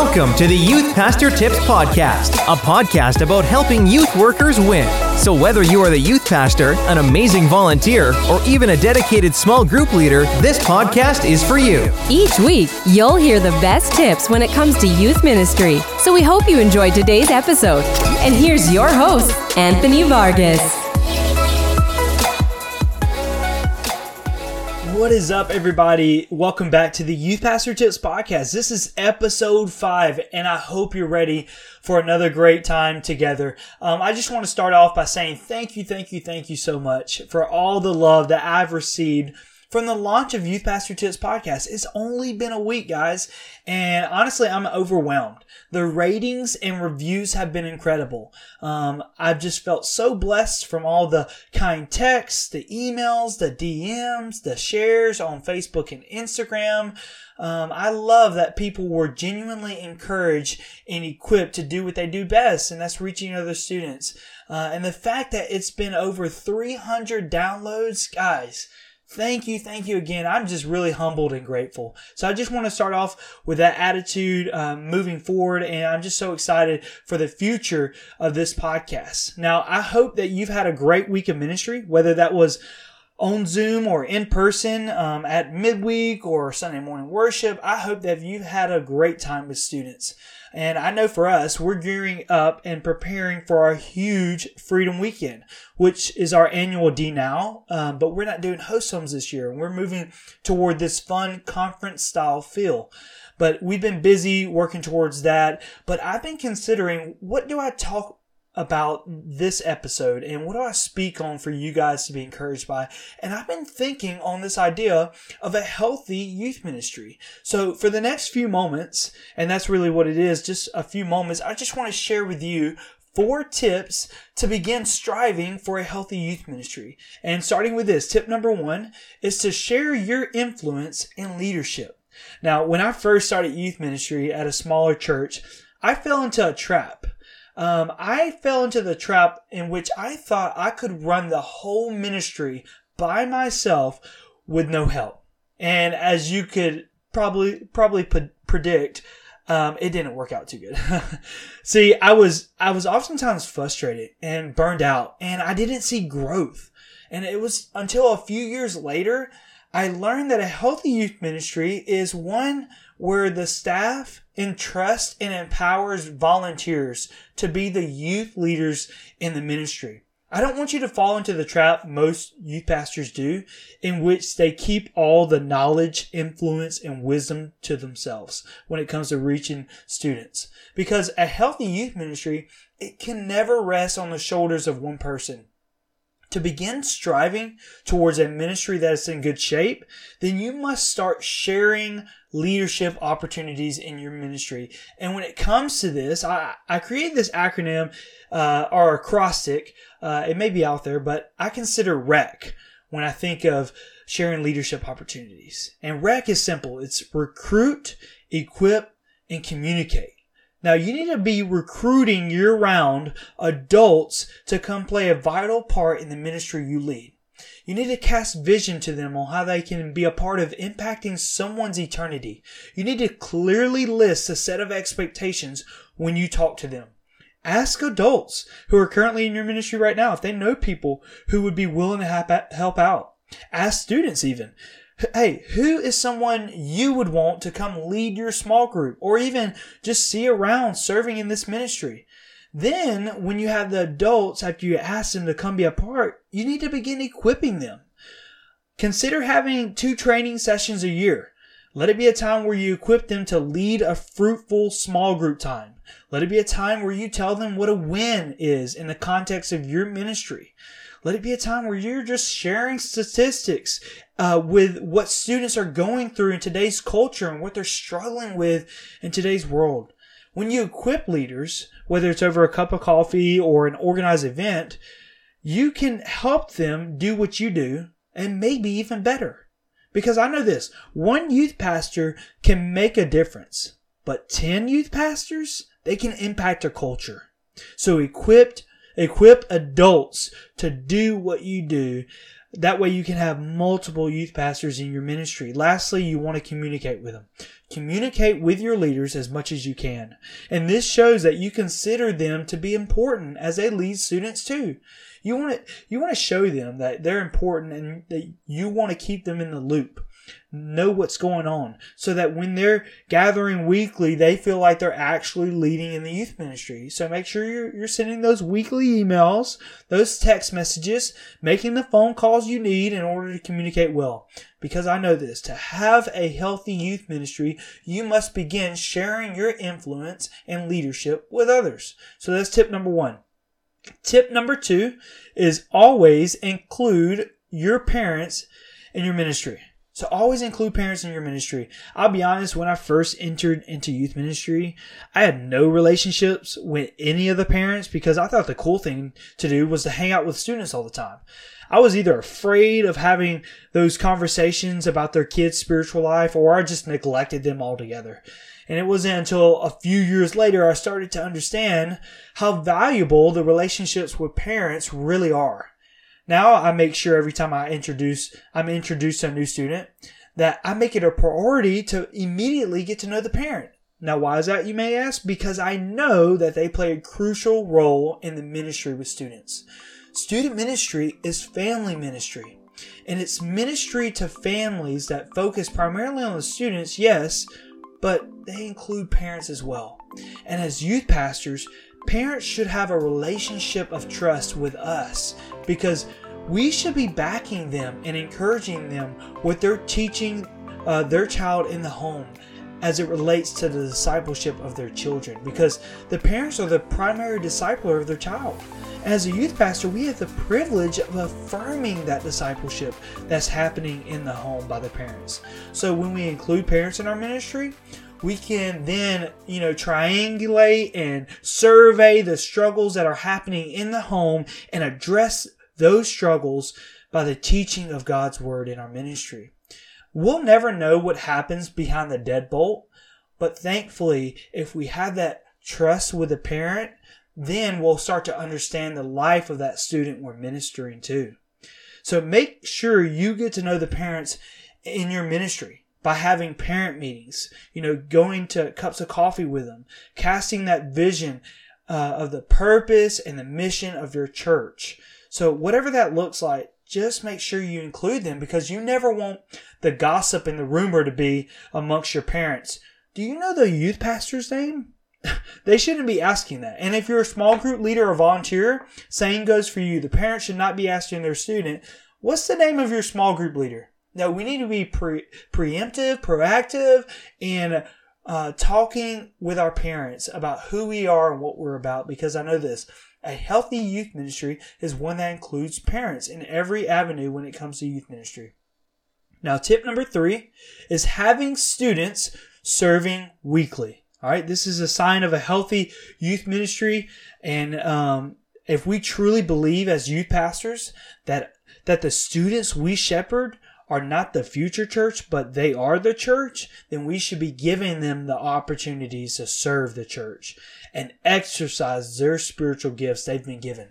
Welcome to the Youth Pastor Tips Podcast, a podcast about helping youth workers win. So, whether you are the youth pastor, an amazing volunteer, or even a dedicated small group leader, this podcast is for you. Each week, you'll hear the best tips when it comes to youth ministry. So, we hope you enjoyed today's episode. And here's your host, Anthony Vargas. What is up, everybody? Welcome back to the Youth Pastor Tips Podcast. This is episode five, and I hope you're ready for another great time together. Um, I just want to start off by saying thank you, thank you, thank you so much for all the love that I've received from the launch of Youth Pastor Tips podcast. It's only been a week, guys, and honestly, I'm overwhelmed. The ratings and reviews have been incredible. Um, I've just felt so blessed from all the kind texts, the emails, the DMs, the shares on Facebook and Instagram. Um, I love that people were genuinely encouraged and equipped to do what they do best, and that's reaching other students. Uh, and the fact that it's been over 300 downloads, guys, Thank you, thank you again. I'm just really humbled and grateful. So I just want to start off with that attitude um, moving forward, and I'm just so excited for the future of this podcast. Now, I hope that you've had a great week of ministry, whether that was on Zoom or in person um, at midweek or Sunday morning worship. I hope that you've had a great time with students. And I know for us, we're gearing up and preparing for our huge Freedom Weekend, which is our annual D Now. Um, but we're not doing host homes this year. We're moving toward this fun conference style feel. But we've been busy working towards that. But I've been considering what do I talk about this episode and what do I speak on for you guys to be encouraged by? And I've been thinking on this idea of a healthy youth ministry. So for the next few moments, and that's really what it is, just a few moments, I just want to share with you four tips to begin striving for a healthy youth ministry. And starting with this, tip number one is to share your influence in leadership. Now, when I first started youth ministry at a smaller church, I fell into a trap um, I fell into the trap in which I thought I could run the whole ministry by myself with no help. And as you could probably probably p- predict, um, it didn't work out too good. see, I was I was oftentimes frustrated and burned out, and I didn't see growth. And it was until a few years later I learned that a healthy youth ministry is one where the staff entrusts and empowers volunteers to be the youth leaders in the ministry. I don't want you to fall into the trap most youth pastors do, in which they keep all the knowledge, influence, and wisdom to themselves when it comes to reaching students. Because a healthy youth ministry, it can never rest on the shoulders of one person to begin striving towards a ministry that is in good shape, then you must start sharing leadership opportunities in your ministry. And when it comes to this, I, I created this acronym uh, or acrostic. Uh, it may be out there, but I consider REC when I think of sharing leadership opportunities. And REC is simple it's recruit, equip, and communicate. Now you need to be recruiting year round adults to come play a vital part in the ministry you lead. You need to cast vision to them on how they can be a part of impacting someone's eternity. You need to clearly list a set of expectations when you talk to them. Ask adults who are currently in your ministry right now if they know people who would be willing to help out. Ask students even. Hey, who is someone you would want to come lead your small group or even just see around serving in this ministry? Then, when you have the adults, after you ask them to come be a part, you need to begin equipping them. Consider having two training sessions a year. Let it be a time where you equip them to lead a fruitful small group time. Let it be a time where you tell them what a win is in the context of your ministry. Let it be a time where you're just sharing statistics uh, with what students are going through in today's culture and what they're struggling with in today's world. When you equip leaders, whether it's over a cup of coffee or an organized event, you can help them do what you do and maybe even better. Because I know this one youth pastor can make a difference, but 10 youth pastors, they can impact a culture. So equipped Equip adults to do what you do That way you can have multiple youth pastors in your ministry. Lastly, you want to communicate with them. Communicate with your leaders as much as you can. And this shows that you consider them to be important as they lead students too. You want to, you want to show them that they're important and that you want to keep them in the loop know what's going on so that when they're gathering weekly, they feel like they're actually leading in the youth ministry. So make sure you're, you're sending those weekly emails, those text messages, making the phone calls you need in order to communicate well. Because I know this, to have a healthy youth ministry, you must begin sharing your influence and leadership with others. So that's tip number one. Tip number two is always include your parents in your ministry. So always include parents in your ministry. I'll be honest, when I first entered into youth ministry, I had no relationships with any of the parents because I thought the cool thing to do was to hang out with students all the time. I was either afraid of having those conversations about their kids' spiritual life or I just neglected them altogether. And it wasn't until a few years later I started to understand how valuable the relationships with parents really are. Now I make sure every time I introduce, I'm introduced to a new student that I make it a priority to immediately get to know the parent. Now, why is that, you may ask? Because I know that they play a crucial role in the ministry with students. Student ministry is family ministry, and it's ministry to families that focus primarily on the students, yes, but they include parents as well. And as youth pastors, parents should have a relationship of trust with us because we should be backing them and encouraging them with their teaching uh, their child in the home as it relates to the discipleship of their children because the parents are the primary discipler of their child. As a youth pastor, we have the privilege of affirming that discipleship that's happening in the home by the parents. So when we include parents in our ministry, we can then, you know, triangulate and survey the struggles that are happening in the home and address those struggles by the teaching of God's word in our ministry. We'll never know what happens behind the deadbolt, but thankfully, if we have that trust with the parent, then we'll start to understand the life of that student we're ministering to. So make sure you get to know the parents in your ministry by having parent meetings, you know, going to cups of coffee with them, casting that vision uh, of the purpose and the mission of your church. So whatever that looks like, just make sure you include them because you never want the gossip and the rumor to be amongst your parents. Do you know the youth pastor's name? they shouldn't be asking that. And if you're a small group leader or volunteer, same goes for you. The parents should not be asking their student, what's the name of your small group leader? No, we need to be pre- preemptive, proactive, and uh, talking with our parents about who we are and what we're about because I know this. A healthy youth ministry is one that includes parents in every avenue when it comes to youth ministry. Now, tip number three is having students serving weekly. All right, this is a sign of a healthy youth ministry, and um, if we truly believe as youth pastors that that the students we shepherd are not the future church, but they are the church, then we should be giving them the opportunities to serve the church and exercise their spiritual gifts they've been given.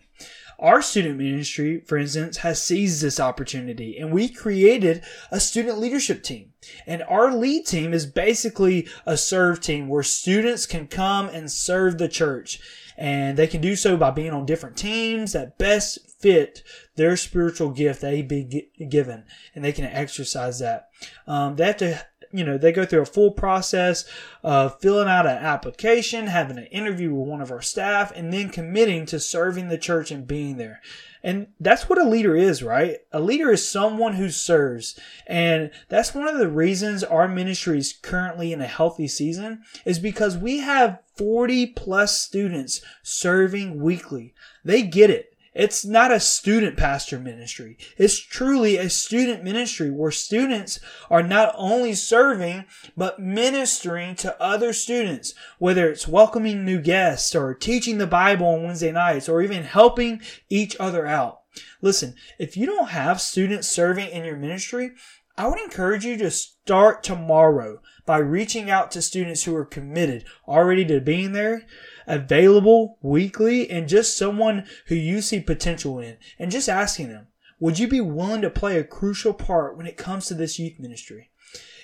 Our student ministry, for instance, has seized this opportunity and we created a student leadership team. And our lead team is basically a serve team where students can come and serve the church. And they can do so by being on different teams that best fit their spiritual gift they be given. And they can exercise that. Um, they have to you know, they go through a full process of filling out an application, having an interview with one of our staff, and then committing to serving the church and being there. And that's what a leader is, right? A leader is someone who serves. And that's one of the reasons our ministry is currently in a healthy season is because we have 40 plus students serving weekly. They get it. It's not a student pastor ministry. It's truly a student ministry where students are not only serving, but ministering to other students, whether it's welcoming new guests or teaching the Bible on Wednesday nights or even helping each other out. Listen, if you don't have students serving in your ministry, I would encourage you to start tomorrow by reaching out to students who are committed already to being there available weekly and just someone who you see potential in and just asking them, Would you be willing to play a crucial part when it comes to this youth ministry?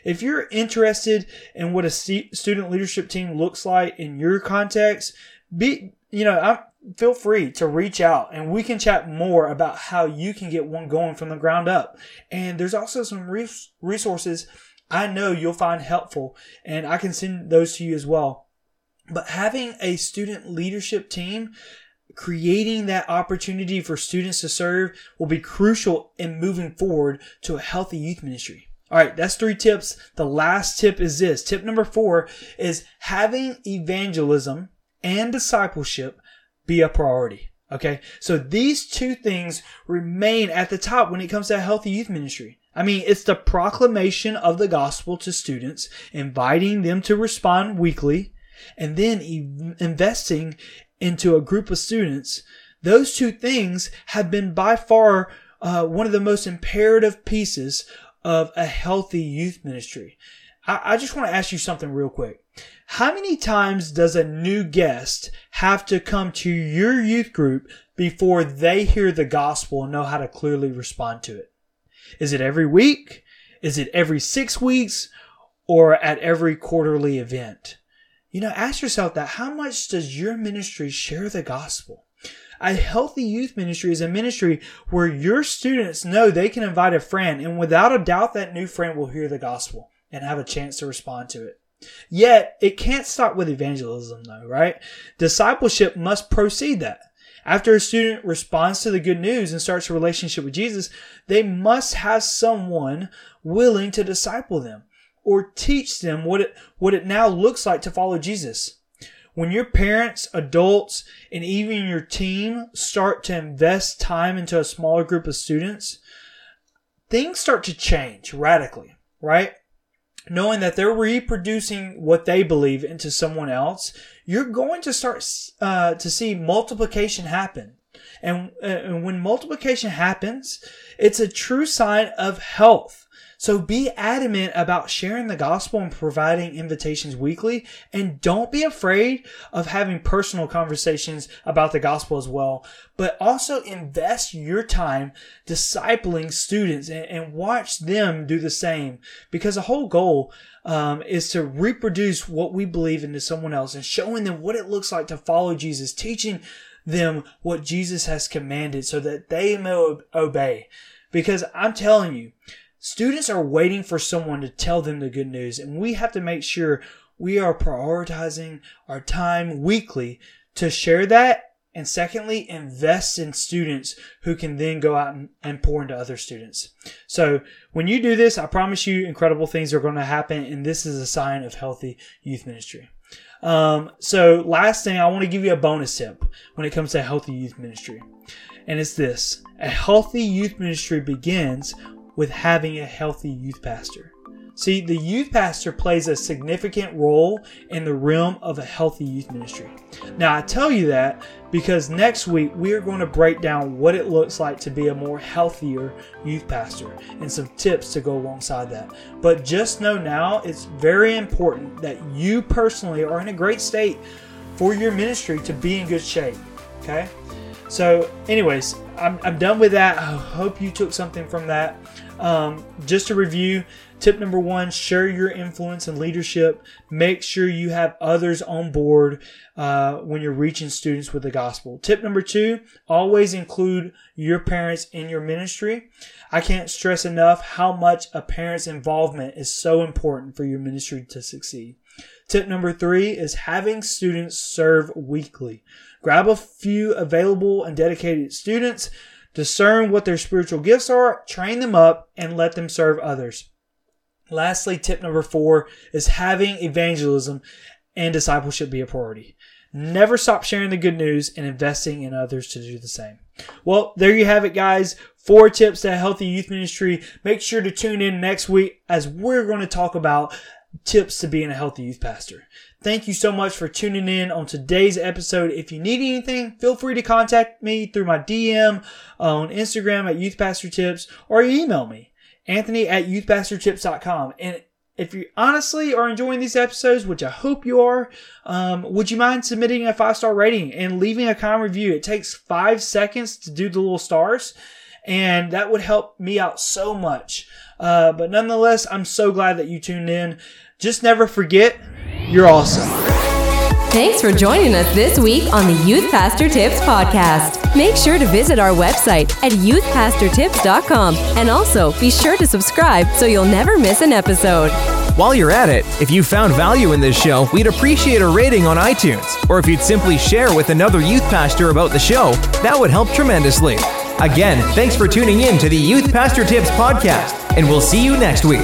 If you're interested in what a student leadership team looks like in your context, be you know, I'm, feel free to reach out and we can chat more about how you can get one going from the ground up. And there's also some resources I know you'll find helpful and I can send those to you as well. But having a student leadership team, creating that opportunity for students to serve will be crucial in moving forward to a healthy youth ministry. All right, that's three tips. The last tip is this. Tip number four is having evangelism and discipleship be a priority. Okay. So these two things remain at the top when it comes to a healthy youth ministry. I mean, it's the proclamation of the gospel to students, inviting them to respond weekly, and then e- investing into a group of students. Those two things have been by far uh, one of the most imperative pieces of a healthy youth ministry. I, I just want to ask you something real quick. How many times does a new guest have to come to your youth group before they hear the gospel and know how to clearly respond to it? Is it every week? Is it every six weeks? Or at every quarterly event? You know, ask yourself that. How much does your ministry share the gospel? A healthy youth ministry is a ministry where your students know they can invite a friend, and without a doubt, that new friend will hear the gospel and have a chance to respond to it. Yet, it can't stop with evangelism, though, right? Discipleship must precede that. After a student responds to the good news and starts a relationship with Jesus, they must have someone willing to disciple them or teach them what it, what it now looks like to follow Jesus. When your parents, adults, and even your team start to invest time into a smaller group of students, things start to change radically, right? Knowing that they're reproducing what they believe into someone else, you're going to start uh, to see multiplication happen. And, uh, and when multiplication happens, it's a true sign of health. So be adamant about sharing the gospel and providing invitations weekly. And don't be afraid of having personal conversations about the gospel as well. But also invest your time discipling students and, and watch them do the same. Because the whole goal um, is to reproduce what we believe into someone else and showing them what it looks like to follow Jesus, teaching them what Jesus has commanded so that they may obey. Because I'm telling you, Students are waiting for someone to tell them the good news, and we have to make sure we are prioritizing our time weekly to share that. And secondly, invest in students who can then go out and, pour into other students. So when you do this, I promise you incredible things are going to happen. And this is a sign of healthy youth ministry. Um, so last thing, I want to give you a bonus tip when it comes to healthy youth ministry. And it's this. A healthy youth ministry begins with having a healthy youth pastor. See, the youth pastor plays a significant role in the realm of a healthy youth ministry. Now, I tell you that because next week we are going to break down what it looks like to be a more healthier youth pastor and some tips to go alongside that. But just know now it's very important that you personally are in a great state for your ministry to be in good shape. Okay? So, anyways, I'm, I'm done with that. I hope you took something from that. Um, just to review, tip number one share your influence and leadership. Make sure you have others on board uh, when you're reaching students with the gospel. Tip number two always include your parents in your ministry. I can't stress enough how much a parent's involvement is so important for your ministry to succeed. Tip number three is having students serve weekly. Grab a few available and dedicated students discern what their spiritual gifts are, train them up, and let them serve others. Lastly, tip number four is having evangelism and discipleship be a priority. Never stop sharing the good news and investing in others to do the same. Well, there you have it, guys. Four tips to a healthy youth ministry. Make sure to tune in next week as we're going to talk about tips to being a healthy youth pastor. Thank you so much for tuning in on today's episode. If you need anything, feel free to contact me through my DM on Instagram at Youth Pastor Tips or email me, Anthony at youthpastortips.com. And if you honestly are enjoying these episodes, which I hope you are, um, would you mind submitting a five star rating and leaving a kind review? It takes five seconds to do the little stars and that would help me out so much. Uh, but nonetheless, I'm so glad that you tuned in. Just never forget, you're awesome. Thanks for joining us this week on the Youth Pastor Tips Podcast. Make sure to visit our website at youthpastortips.com and also be sure to subscribe so you'll never miss an episode. While you're at it, if you found value in this show, we'd appreciate a rating on iTunes. Or if you'd simply share with another youth pastor about the show, that would help tremendously. Again, thanks for tuning in to the Youth Pastor Tips Podcast, and we'll see you next week.